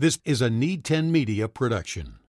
This is a Need 10 Media production.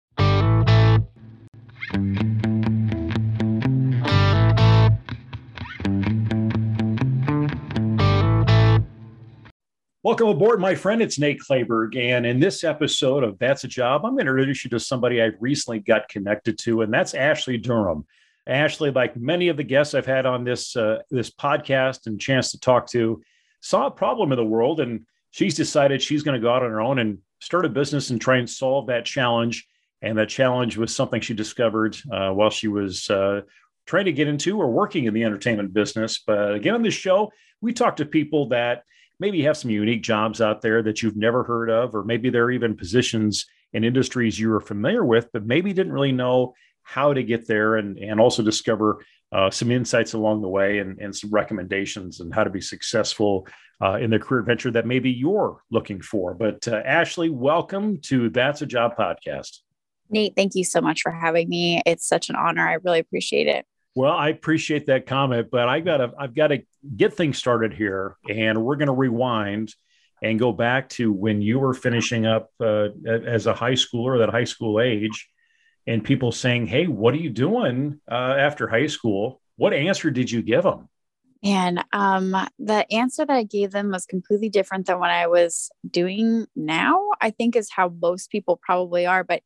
Welcome aboard, my friend. It's Nate Clayberg. And in this episode of That's a Job, I'm going to introduce you to somebody I've recently got connected to, and that's Ashley Durham. Ashley, like many of the guests I've had on this uh, this podcast and chance to talk to, saw a problem in the world, and she's decided she's going to go out on her own and start a business and try and solve that challenge. And that challenge was something she discovered uh, while she was uh, trying to get into or working in the entertainment business. But again, on this show, we talk to people that maybe have some unique jobs out there that you've never heard of, or maybe they're even positions in industries you are familiar with, but maybe didn't really know how to get there and, and also discover uh, some insights along the way and, and some recommendations and how to be successful uh, in the career venture that maybe you're looking for. But uh, Ashley, welcome to That's a Job podcast. Nate, thank you so much for having me. It's such an honor. I really appreciate it. Well, I appreciate that comment, but I got to I've got to get things started here, and we're going to rewind and go back to when you were finishing up uh, as a high schooler, that high school age, and people saying, "Hey, what are you doing uh, after high school?" What answer did you give them? And um, the answer that I gave them was completely different than what I was doing now. I think is how most people probably are, but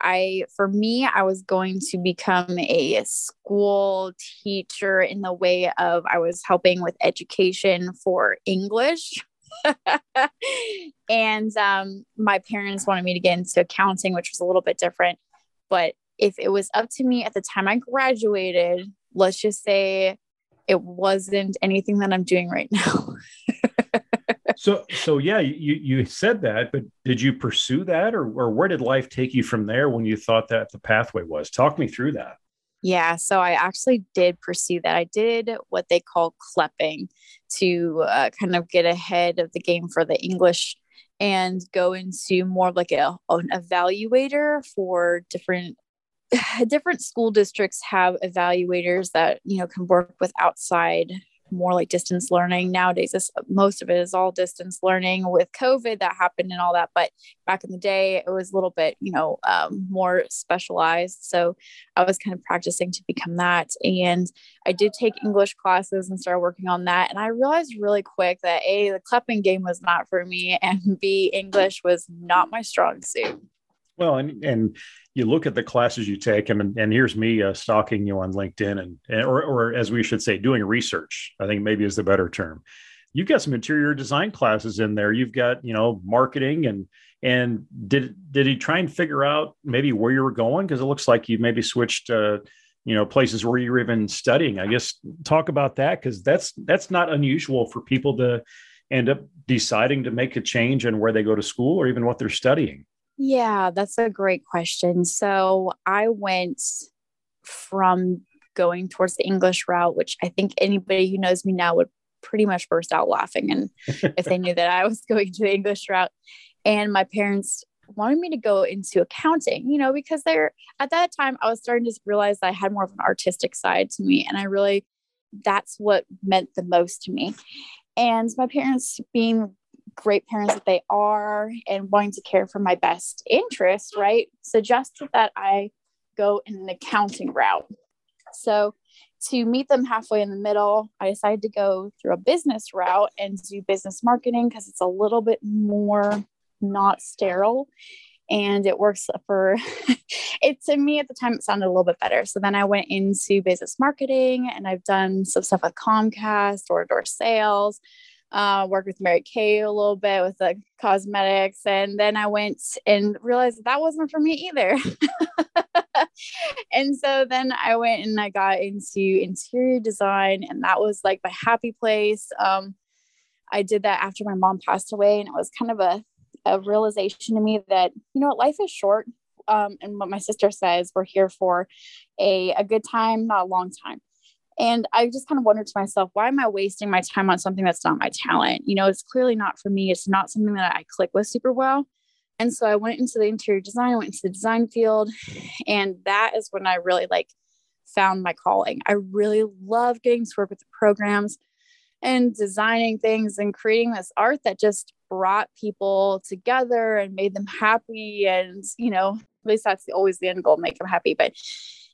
I, for me, I was going to become a school teacher in the way of I was helping with education for English. and um, my parents wanted me to get into accounting, which was a little bit different. But if it was up to me at the time I graduated, let's just say it wasn't anything that I'm doing right now. so so yeah, you you said that, but did you pursue that or or where did life take you from there when you thought that the pathway was? Talk me through that. Yeah, so I actually did pursue that. I did what they call clepping to uh, kind of get ahead of the game for the English and go into more like a, an evaluator for different different school districts have evaluators that you know can work with outside more like distance learning. Nowadays this, most of it is all distance learning with covid that happened and all that but back in the day it was a little bit you know um, more specialized. So i was kind of practicing to become that and i did take english classes and started working on that and i realized really quick that a the clapping game was not for me and b english was not my strong suit well, and and you look at the classes you take, and and here's me uh, stalking you on LinkedIn, and or or as we should say, doing research. I think maybe is the better term. You've got some interior design classes in there. You've got you know marketing and and did did he try and figure out maybe where you were going because it looks like you maybe switched uh, you know places where you're even studying. I guess talk about that because that's that's not unusual for people to end up deciding to make a change in where they go to school or even what they're studying. Yeah, that's a great question. So I went from going towards the English route, which I think anybody who knows me now would pretty much burst out laughing and if they knew that I was going to the English route. And my parents wanted me to go into accounting, you know, because they're at that time I was starting to realize I had more of an artistic side to me. And I really that's what meant the most to me. And my parents being great parents that they are and wanting to care for my best interest, right, suggested that I go in an accounting route. So, to meet them halfway in the middle, I decided to go through a business route and do business marketing because it's a little bit more not sterile and it works for it to me at the time it sounded a little bit better so then i went into business marketing and i've done some stuff with comcast to door sales uh, worked with Mary Kay a little bit with the cosmetics. And then I went and realized that, that wasn't for me either. and so then I went and I got into interior design, and that was like my happy place. Um, I did that after my mom passed away, and it was kind of a, a realization to me that, you know, life is short. Um, and what my sister says, we're here for a, a good time, not a long time. And I just kind of wondered to myself, why am I wasting my time on something that's not my talent? You know, it's clearly not for me. It's not something that I click with super well. And so I went into the interior design, I went into the design field. And that is when I really like found my calling. I really love getting to work with the programs and designing things and creating this art that just brought people together and made them happy and you know at least that's always the end goal make them happy but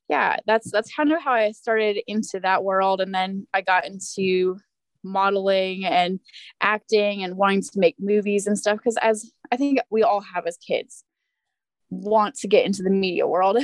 yeah that's that's kind of how i started into that world and then i got into modeling and acting and wanting to make movies and stuff because as i think we all have as kids want to get into the media world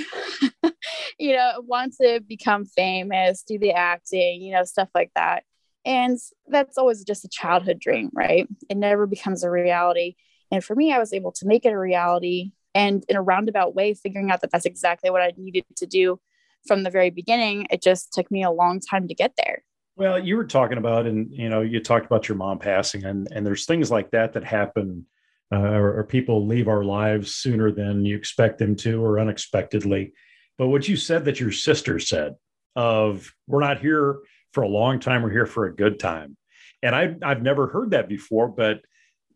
you know want to become famous do the acting you know stuff like that and that's always just a childhood dream, right? It never becomes a reality. And for me, I was able to make it a reality and in a roundabout way, figuring out that that's exactly what I needed to do from the very beginning. It just took me a long time to get there. Well, you were talking about, and you know, you talked about your mom passing, and and there's things like that that happen, uh, or, or people leave our lives sooner than you expect them to, or unexpectedly. But what you said that your sister said of, "We're not here for a long time. We're here for a good time. And I, I've never heard that before, but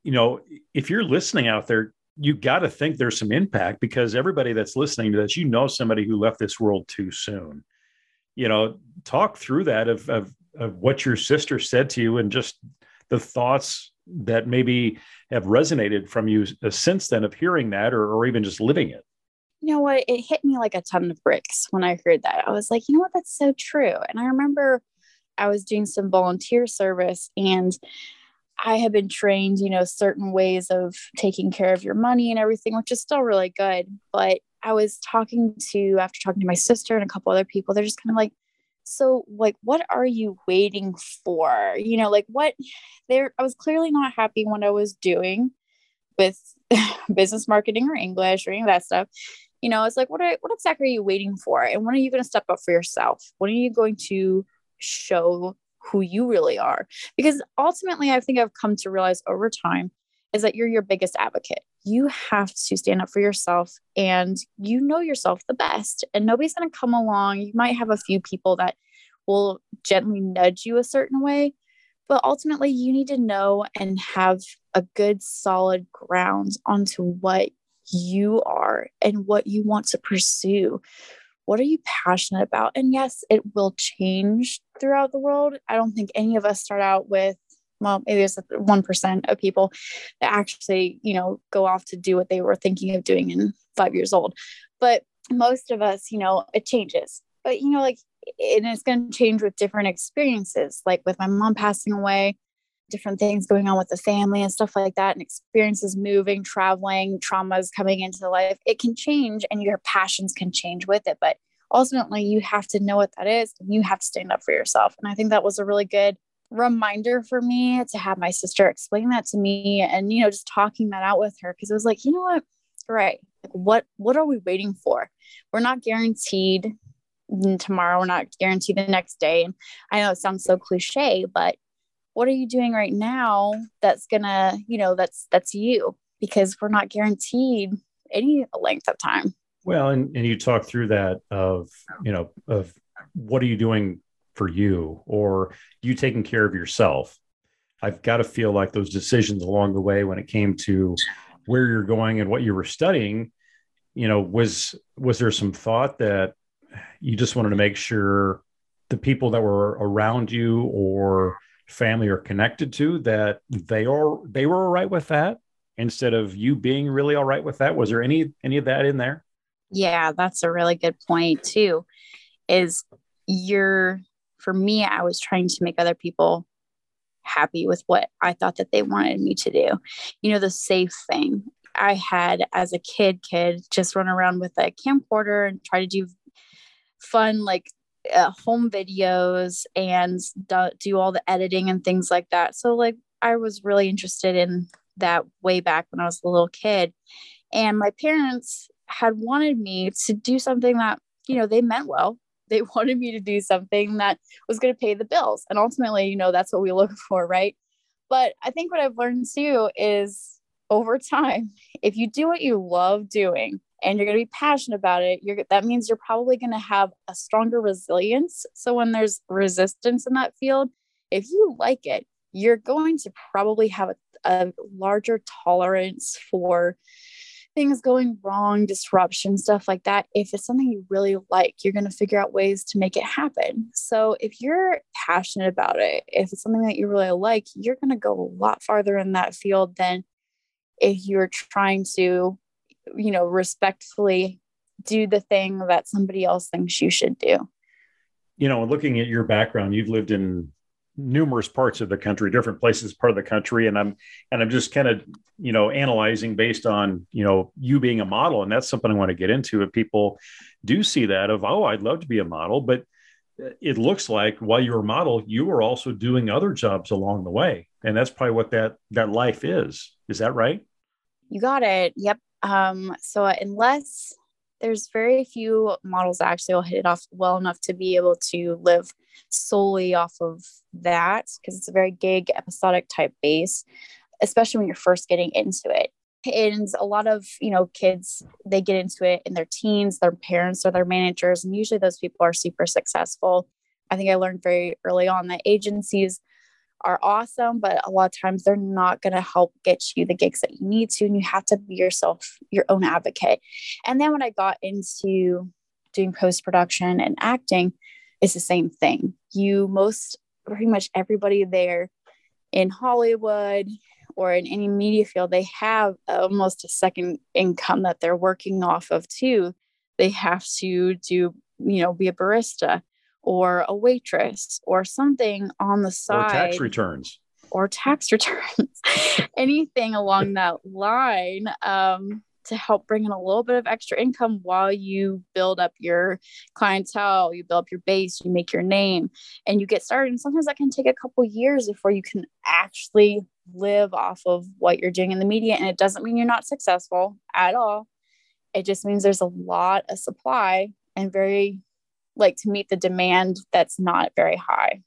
you know, if you're listening out there, you got to think there's some impact because everybody that's listening to this, you know, somebody who left this world too soon. You know, talk through that of, of, of what your sister said to you and just the thoughts that maybe have resonated from you uh, since then of hearing that or, or even just living it. You know what? It hit me like a ton of bricks when i heard that. I was like you know what? That's so true. And i remember I was doing some volunteer service and I have been trained, you know, certain ways of taking care of your money and everything, which is still really good. But I was talking to, after talking to my sister and a couple other people, they're just kind of like, so like what are you waiting for? You know like what there i was clearly not happy when i was doing with business marketing or english or any of that stuff. You know it's like what are what exactly are you waiting for? And when are you going to step up for yourself? When are you going to show who you really are. Because ultimately, I think I've come to realize over time is that you're your biggest advocate. You have to stand up for yourself and you know yourself the best. And nobody's going to come along. You might have a few people that will gently nudge you a certain way, but ultimately, you need to know and have a good, solid ground onto what you are and what you want to pursue what are you passionate about? And yes, it will change throughout the world. I don't think any of us start out with, well, maybe it's 1% of people that actually, you know, go off to do what they were thinking of doing in five years old. But most of us, you know, it changes. But, you know, like, and it's going to change with different experiences. Like with my mom passing away, different things going on with the family and stuff like that, and experiences moving, traveling, traumas coming into the life, it can change and your passions can change with it. But ultimately, you have to know what that is and you have to stand up for yourself. And I think that was a really good reminder for me to have my sister explain that to me and, you know, just talking that out with her because it was like, you know what? Right. Like what what are we waiting for? We're not guaranteed tomorrow we're not guaranteed the next day and i know it sounds so cliche but what are you doing right now that's gonna you know that's that's you? Because we're not guaranteed any length of time. Well and, and you talk through that of you know of what are you doing for you? Or you taking care of yourself? I've got to feel like those decisions along the way when it came to where you're going and what you were studying you know was was there some thought that you just wanted to make sure the people that were around you or family are connected to that they are they were all right with that instead of you being really all right with that. Was there any any of that in there? Yeah that's a really good point too is you're for me i was trying to make other people happy with what i thought that they wanted me to do. You know the safe thing. I had as a kid kid just run around with a camcorder and try to do fun like uh, home videos and do, do all the editing and things like that. So like I was really interested in that way back when I was a little kid. And my parents had wanted me to do something that, you know, they meant well. They wanted me to do something that was going to pay the bills. And ultimately, you know, that's what we look for, right? But I think what I've learned too is over time, if you do what you love doing, and you're going to be passionate about it you're that means you're probably going to have a stronger resilience so when there's resistance in that field if you like it you're going to probably have a, a larger tolerance for things going wrong, disruption, stuff like that, if it's something you really like, you're going to figure out ways to make it happen. So if you're passionate about it, if it's something that you really like, you're going to go a lot farther in that field than if you're trying to, you know, respectfully do the thing that somebody else thinks you should do. You know, looking at your background, you've lived in numerous parts of the country, different places, part of the country, and I'm and I'm just kind of you know analyzing based on you know you being a model, and that's something I want to get into. If people do see that of oh, I'd love to be a model, but uh, it looks like while you're a model, you were also doing other jobs along the way, and that's probably what that that life is. Is that right? You got it. Yep. Um, so unless there's very few models that actually will hit it off well enough to be able to live solely off of that because it's a very gig episodic type base especially when you're first getting into it. And a lot of you know kids they get into it in their teens their parents or their managers and usually those people are super successful. I think i learned very early on that agencies are awesome but a lot of times they're not going to help get you the gigs that you need to and you have to be yourself your own advocate and then when i got into doing post production and acting it's the same thing. You most pretty much everybody there in Hollywood or in any media field, they have almost a second income that they're working off of too. They have to do, you know, be a barista or a waitress or something on the side. Or tax returns. Or tax returns. Anything along that line. Um, to help bring in a little bit of extra income while you build up your clientele, you build up your base, you make your name, and you get started. And sometimes that can take a couple years before you can actually live off of what you're doing in the media. And it doesn't mean you're not successful at all. It just means there's a lot of supply and very like to meet the demand that's not very high.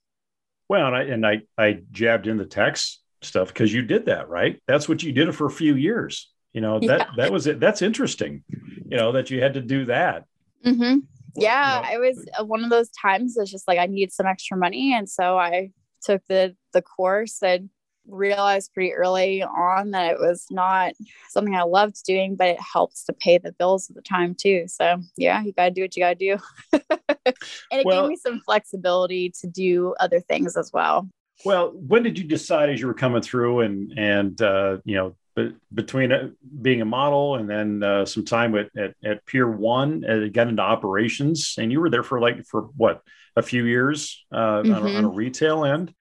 Well, and I and I I jabbed in the text stuff because you did that, right? That's what you did for a few years you know that yeah. that was it that's interesting you know that you had to do that mm-hmm. yeah you know, it was uh, one of those times it's just like i needed some extra money and so i took the the course and realized pretty early on that it was not something i loved doing but it helps to pay the bills at the time too so yeah you gotta do what you gotta do and it well, gave me some flexibility to do other things as well well when did you decide as you were coming through and and uh, you know but between uh, being a model and then uh, some time at, at, at Pier One, uh, got into operations, and you were there for like for what a few years uh, mm-hmm. on, a, on, a, mm-hmm. retail end,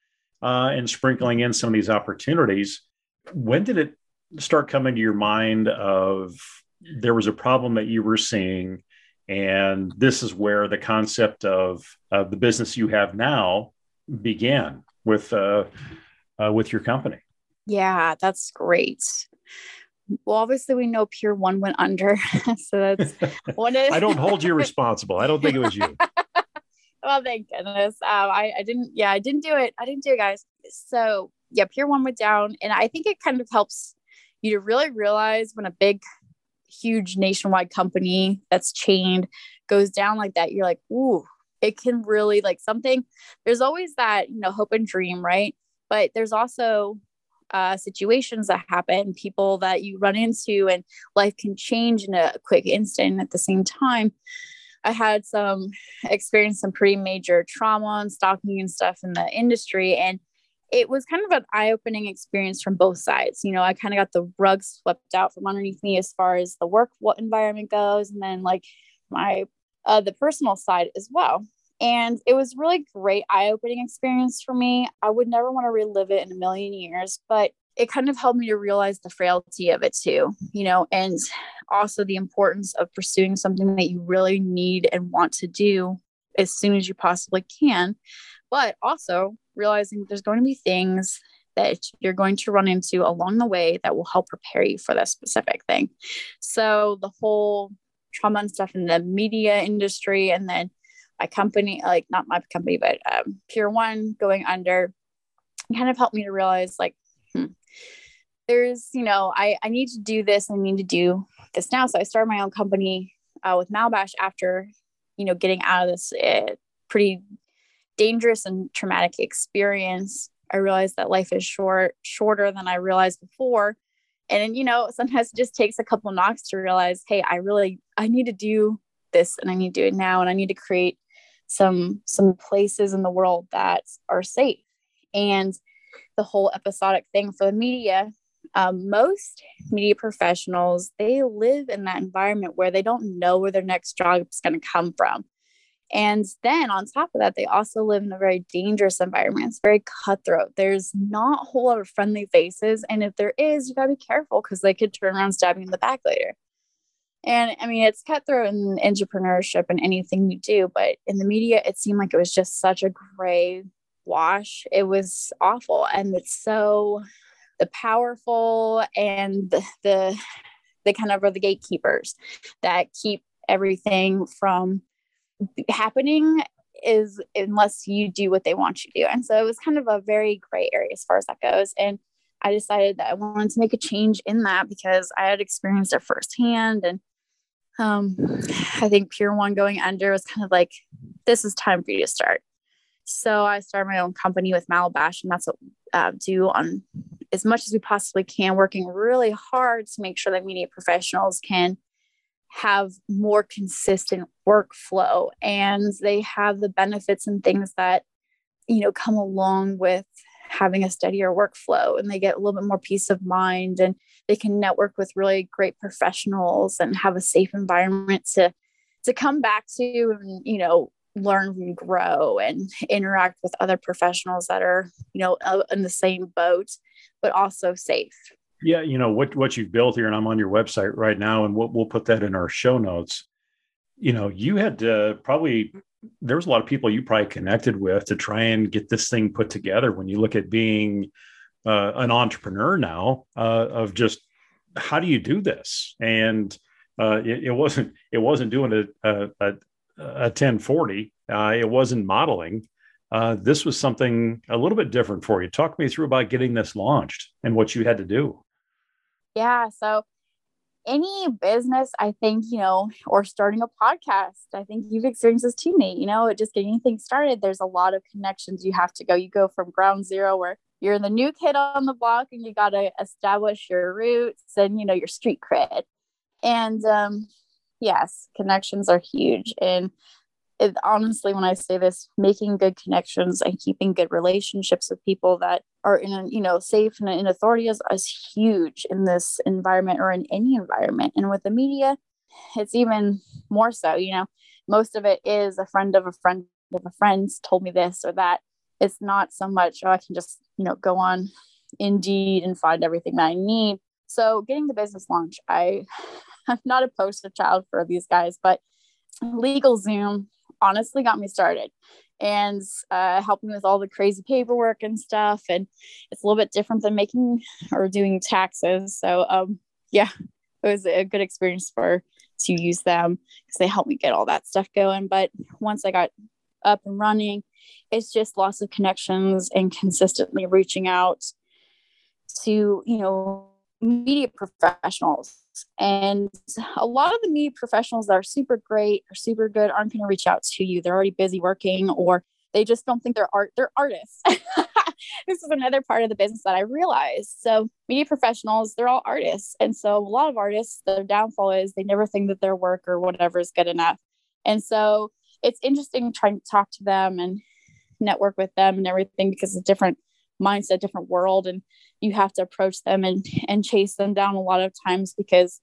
uh, and sprinkling in some of these opportunities. When did it start coming to your mind of there was a problem that you were seeing, and this is where the concept of the business you have now began with uh, with your company? Yeah, that's great. Well, obviously, we know Pier One went under, so that's one. Of- I don't hold you responsible. I don't think it was you. well, thank goodness. Um, I, I didn't. Yeah, I didn't do it. I didn't do it, guys. So yeah, Pier One went down, and I think it kind of helps you to really realize when a big, huge nationwide company that's chained goes down like that. You're like, ooh, it can really like something. There's always that you know hope and dream, right? But there's also uh, situations that happen, people that you run into, and life can change in a quick instant. At the same time, I had some experience some pretty major trauma and stalking and stuff in the industry, and it was kind of an eye-opening experience from both sides. You know, I kind of got the rug swept out from underneath me as far as the work what environment goes, and then like my uh, the personal side as well. And it was really great eye-opening experience for me. I would never want to relive it in a million years, but it kind of helped me to realize the frailty of it too, you know, and also the importance of pursuing something that you really need and want to do as soon as you possibly can. But also realizing there's going to be things that you're going to run into along the way that will help prepare you for that specific thing. So the whole trauma and stuff in the media industry and then my company, like not my company, but um, Pier One going under, kind of helped me to realize like, there's, you know, I, I need to do this. I need to do this now. So I started my own company uh, with Malabash after, you know, getting out of this uh, pretty dangerous and traumatic experience. I realized that life is short, shorter than I realized before. And you know, sometimes it just takes a couple knocks to realize, hey, I really I need to do this and I need to do it now and I need to create some some places in the world that are safe. And the whole episodic thing for the media. Um, most media professionals they live in that environment where they don't know where their next job is going to come from. And then on top of that they also live in a very dangerous environment. It's very cutthroat. There's not a whole lot of friendly faces. And if there is you got to be careful because they could turn around stabbing in the back later. And i mean it's cutthroat in entrepreneurship and anything you do but in the media it seemed like it was just such a gray wash it was awful and it's so the powerful and the, the kind of are the gatekeepers that keep everything from happening is unless you do what they want you to do. And so it was kind of a very gray area as far as that goes. And I decided that I wanted to make a change in that because I had experienced it firsthand. And um, I think Pier One going under was kind of like, this is time for you to start. So I started my own company with Malabash, and that's what uh, do on as much as we possibly can, working really hard to make sure that media professionals can have more consistent workflow and they have the benefits and things that you know come along with having a steadier workflow and they get a little bit more peace of mind and they can network with really great professionals and have a safe environment to to come back to and you know learn and grow and interact with other professionals that are you know in the same boat but also safe. Yeah you know what what you've built here and i'm on your website right now and we'll, we'll put that in our show notes. You know you had to probably there was a lot of people you probably connected with to try and get this thing put together. When you look at being uh, an entrepreneur now uh, of just how do you do this? And uh, it, it, wasn't it wasn't doing a, a, a, a 1040 uh, it wasn't modeling uh, this was something a little bit different for you talk me through about getting this launched and what you had to do yeah so any business, I think, you know, or starting a podcast, I think you've experienced this too, Nate. You know, just getting anything started, there's a lot of connections you have to go. You go from ground zero where you're the new kid on the block and you got to establish your roots and, you know, your street cred. And um, yes, connections are huge. And it, honestly, when I say this, making good connections and keeping good relationships with people that are in, you know, safe and in authority is, is huge in this environment or in any environment. And with the media, it's even more so. You know, most of it is a friend of a friend of a friend's told me this or that. It's not so much, oh, I can just, you know, go on Indeed and find everything that I need. So getting the business launch, I, I'm not a poster child for these guys, but LegalZoom honestly got me started and uh, helping with all the crazy paperwork and stuff. And it's a little bit different than making or doing taxes. So, um, yeah, it was a good experience for to use them because they helped me get all that stuff going. But once I got up and running, it's just lots of connections and consistently reaching out to, you know, media professionals and a lot of the media professionals that are super great or super good aren't going to reach out to you. They're already busy working or they just don't think they're art they're artists. this is another part of the business that I realized. So media professionals, they're all artists. And so a lot of artists, their downfall is they never think that their work or whatever is good enough. And so it's interesting trying to talk to them and network with them and everything because it's different mindset, different world, and you have to approach them and and chase them down a lot of times because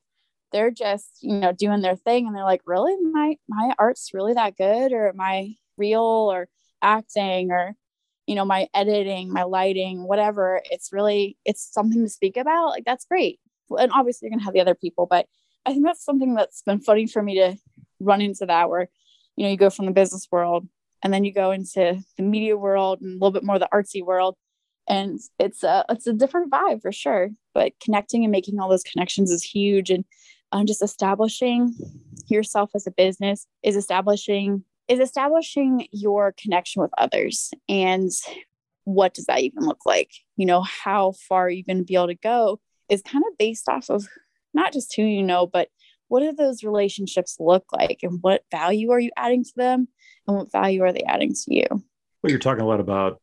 they're just you know doing their thing and they're like really? My my art's really that good or my real or acting or you know my editing my lighting whatever. It's really it's something to speak about. Like that's great. And obviously you're gonna have the other people but i think that's something that's been funny for me to run into that where you know you go from the business world and then you go into the media world and a little bit more the artsy world and it's a it's a different vibe for sure but connecting and making all those connections is huge. And um, just establishing yourself as a business is establishing is establishing your connection with others. And what does that even look like? You know how far you're going to be able to go is kind of based off of not just who you know but what do those relationships look like? And what value are you adding to them? And what value are they adding to you? Well you're talking a lot about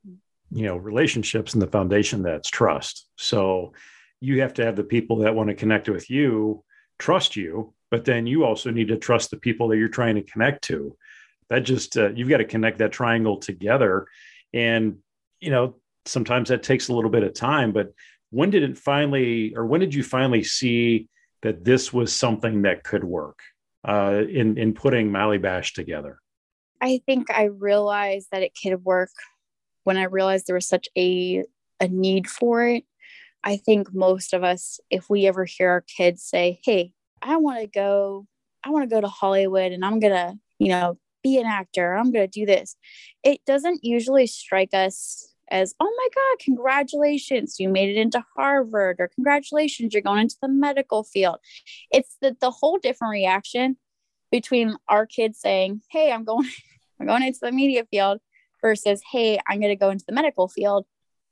you know relationships and the foundation that's trust so you have to have the people that want to connect with you trust you, but then you also need to trust the people that you're trying to connect to. That just, uh, you've got to connect that triangle together. And, you know, sometimes that takes a little bit of time, but when did it finally, or when did you finally see that this was something that could work uh, in, in putting Bash together? I think I realized that it could work when I realized there was such a, a need for it. I think most of us, if we ever hear our kids say, Hey, I want to go, I want to go to Hollywood and I'm going to, you know, be an actor, I'm going to do this. It doesn't usually strike us as, oh my God, congratulations, you made it into Harvard, or congratulations, you're going into the medical field. It's the, the whole different reaction between our kids saying, Hey, I'm going, I'm going into the media field versus, Hey, I'm going to go into the medical field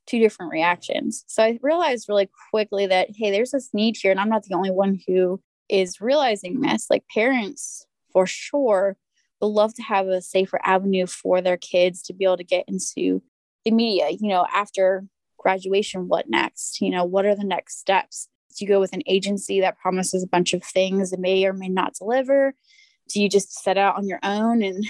two different reactions. So I realized really quickly that, hey, there's this need here, and I'm not the only one who is realizing this. Like parents, for sure, would love to have a safer avenue for their kids to be able to get into the media. You know, after graduation, what next? You know, what are the next steps? Do you go with an agency that promises a bunch of things and may or may not deliver? Do you just set out on your own and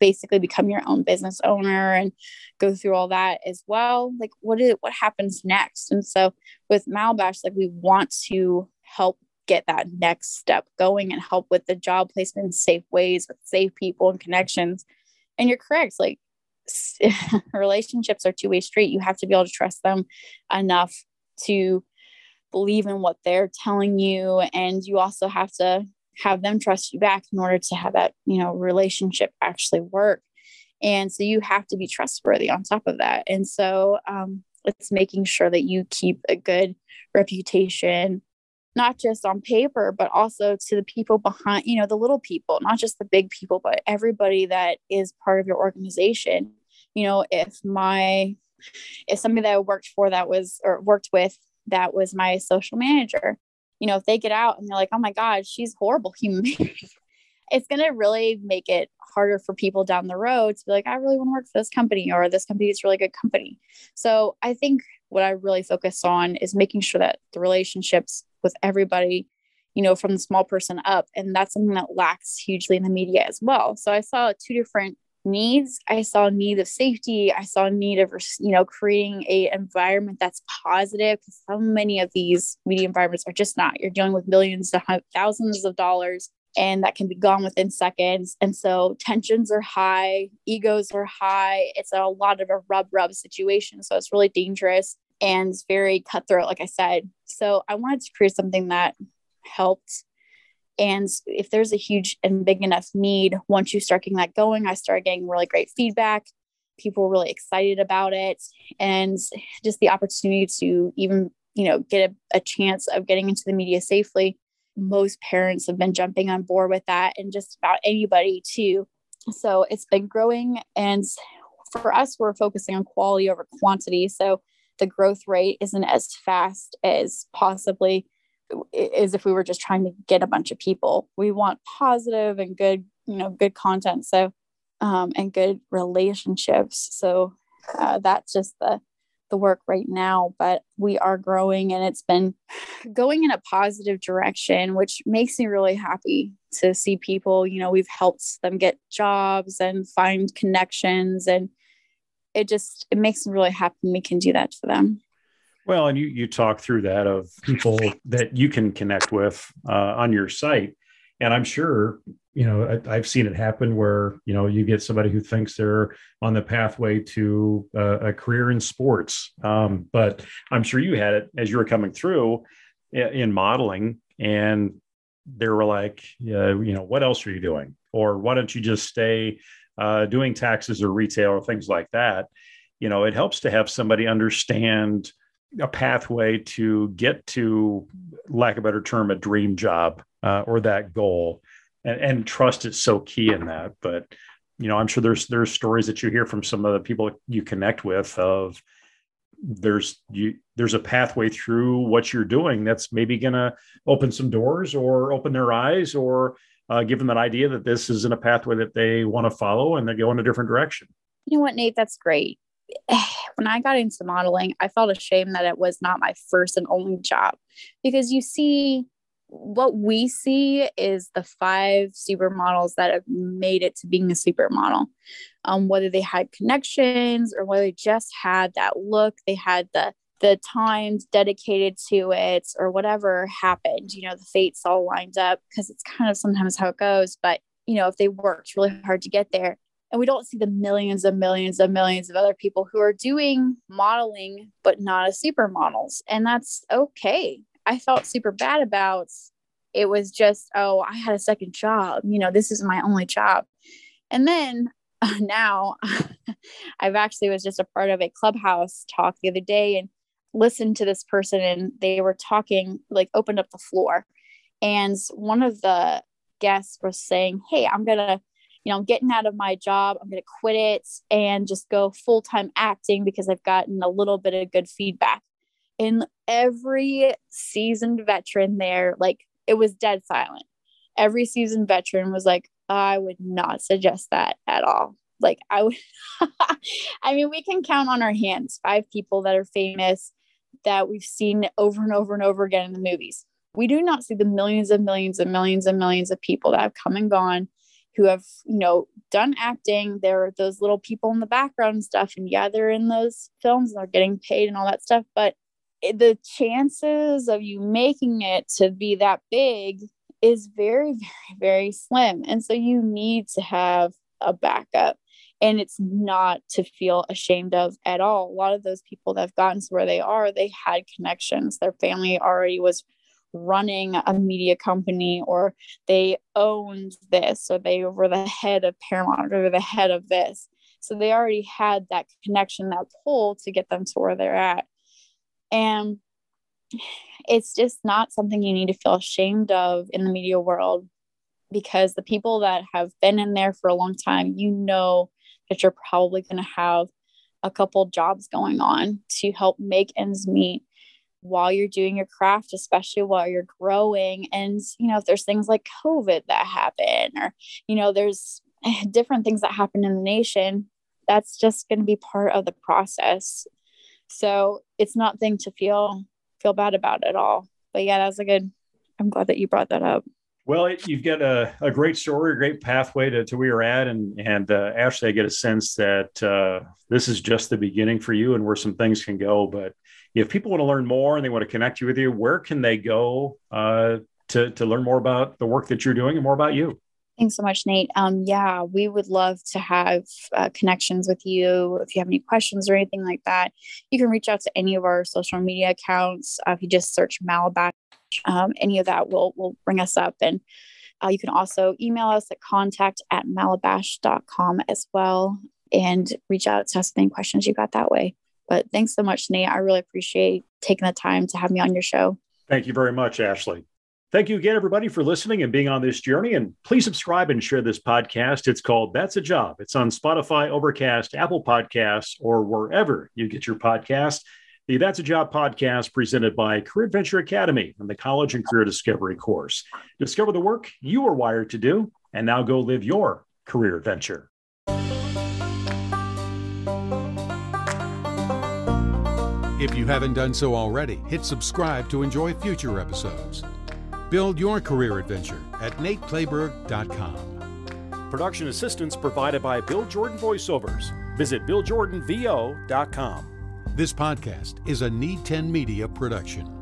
basically become your own business owner and go through all that as well. Like what is what happens next? And so with Malabash like we want to help get that next step going and help with the job placement safe ways with safe people and connections. And you're correct like relationships are two-way street. You have to be able to trust them enough to believe in what they're telling you. And you also have to have them trust you back in order to have that you know relationship actually work. And so you have to be trustworthy on top of that. And so um, it's making sure that you keep a good reputation not just on paper but also to the people behind you know the little people not just the big people but everybody that is part of your organization. You know if my if somebody that i worked for that was or worked with that was my social manager you know, if they get out and they're like, oh my God, she's horrible human being, it's going to really make it harder for people down the road to be like, I really want to work for this company or this company is really good company. So I think what I really focus on is making sure that the relationships with everybody, you know, from the small person up, and that's something that lacks hugely in the media as well. So I saw two different needs. I saw need of safety. I saw need of you know creating a environment that's positive because so many of these media environments are just not. You're dealing with millions to thousands of dollars and that can be gone within seconds. And so tensions are high egos are high. It's a lot of a rub rub situation so it's really dangerous and very cutthroat like i said. So i wanted to create something that helped and if there's a huge and big enough need, once you start getting that going, I started getting really great feedback. People were really excited about it. And just the opportunity to even, you know, get a, a chance of getting into the media safely. Most parents have been jumping on board with that and just about anybody too. So it's been growing. And for us, we're focusing on quality over quantity. So the growth rate isn't as fast as possibly is if we were just trying to get a bunch of people. We want positive and good, you know, good content. So, um, and good relationships. So uh, that's just the the work right now. But we are growing, and it's been going in a positive direction, which makes me really happy to see people. You know, we've helped them get jobs and find connections, and it just it makes me really happy. We can do that for them. Well, and you you talk through that of people that you can connect with uh, on your site, and I'm sure you know I, have seen it happen where you know you get somebody who thinks they're on the pathway to uh, a career in sports, um, but I'm sure you had it as you were coming through in modeling, and they were like, uh, you know, what else are you doing, or why don't you just stay uh, doing taxes or retail or things like that? You know, it helps to have somebody understand a pathway to get to lack of a better term a dream job uh, or that goal. And, and, trust is so key in that. But you know i'm sure there's there's stories that you hear from some of the people you connect with of there's you there's a pathway through what you're doing that's maybe going to open some doors or open their eyes or uh, give them an idea that this isn't a pathway that they want to follow and they go in a different direction. You know what nate? That's great when I got into modeling, I felt ashamed that it was not my first and only job because you see what we see is the five supermodels that have made it to being a supermodel. Um, whether they had connections or whether they just had that look, they had the the times dedicated to it or whatever happened, you know, the fates all lined up because it's kind of sometimes how it goes. But, you know, if they worked really hard to get there, and we don't see the millions and millions and millions of other people who are doing modeling, but not as supermodels. And that's okay. I felt super bad about it was just, oh, I had a second job. You know, this is my only job. And then uh, now I've actually was just a part of a clubhouse talk the other day and listened to this person and they were talking, like opened up the floor. And one of the guests was saying, Hey, I'm to, you know, I'm getting out of my job. I'm going to quit it and just go full time acting because I've gotten a little bit of good feedback. And every seasoned veteran there, like it was dead silent. Every seasoned veteran was like, I would not suggest that at all. Like, I would, I mean, we can count on our hands five people that are famous that we've seen over and over and over again in the movies. We do not see the millions and millions and millions and millions of people that have come and gone who have, you know, done acting. There are those little people in the background stuff. And yeah, they're in those films and they're getting paid and all that stuff. But the chances of you making it to be that big is very, very, very slim. And so you need to have a backup. And it's not to feel ashamed of at all. A lot of those people that have gotten to where they are, they had connections. Their family already was running a media company or they owned this or they were the head of Paramount or the head of this. So they already had that connection, that pull to get them to where they're at. And it's just not something you need to feel ashamed of in the media world because the people that have been in there for a long time, you know that you're probably going to have a couple jobs going on to help make ends meet while you're doing your craft, especially while you're growing. And, you know, if there's things like COVID that happen, or, you know, there's different things that happen in the nation, that's just going to be part of the process. So it's not thing to feel feel bad about at all. But yeah, that's a good. I'm glad that you brought that up. Well, it, you've got a, a great story, a great pathway to, to where you're at. And, and uh, Ashley, I get a sense that uh, this is just the beginning for you and where some things can go. But if people want to learn more and they want to connect you with you, where can they go uh, to, to learn more about the work that you're doing and more about you? Thanks so much, Nate. Um, yeah, we would love to have uh, connections with you. If you have any questions or anything like that, you can reach out to any of our social media accounts. Uh, if you just search Malabash, um, any of that will will bring us up. And uh, you can also email us at contact at malabash.com as well and reach out to us with any questions you got that way. But thanks so much, Nate. I really appreciate taking the time to have me on your show. Thank you very much, Ashley. Thank you again, everybody, for listening and being on this journey. And please subscribe and share this podcast. It's called That's a Job. It's on Spotify, Overcast, Apple Podcasts, or wherever you get your podcast. The That's a Job podcast presented by Career Adventure Academy and the College and Career Discovery course. Discover the work you are wired to do, and now go live your career adventure. If you haven't done so already, hit subscribe to enjoy future episodes. Build your career adventure at nateclayberg.com. Production assistance provided by Bill Jordan Voiceovers. Visit BillJordanVO.com. This podcast is a Need 10 Media production.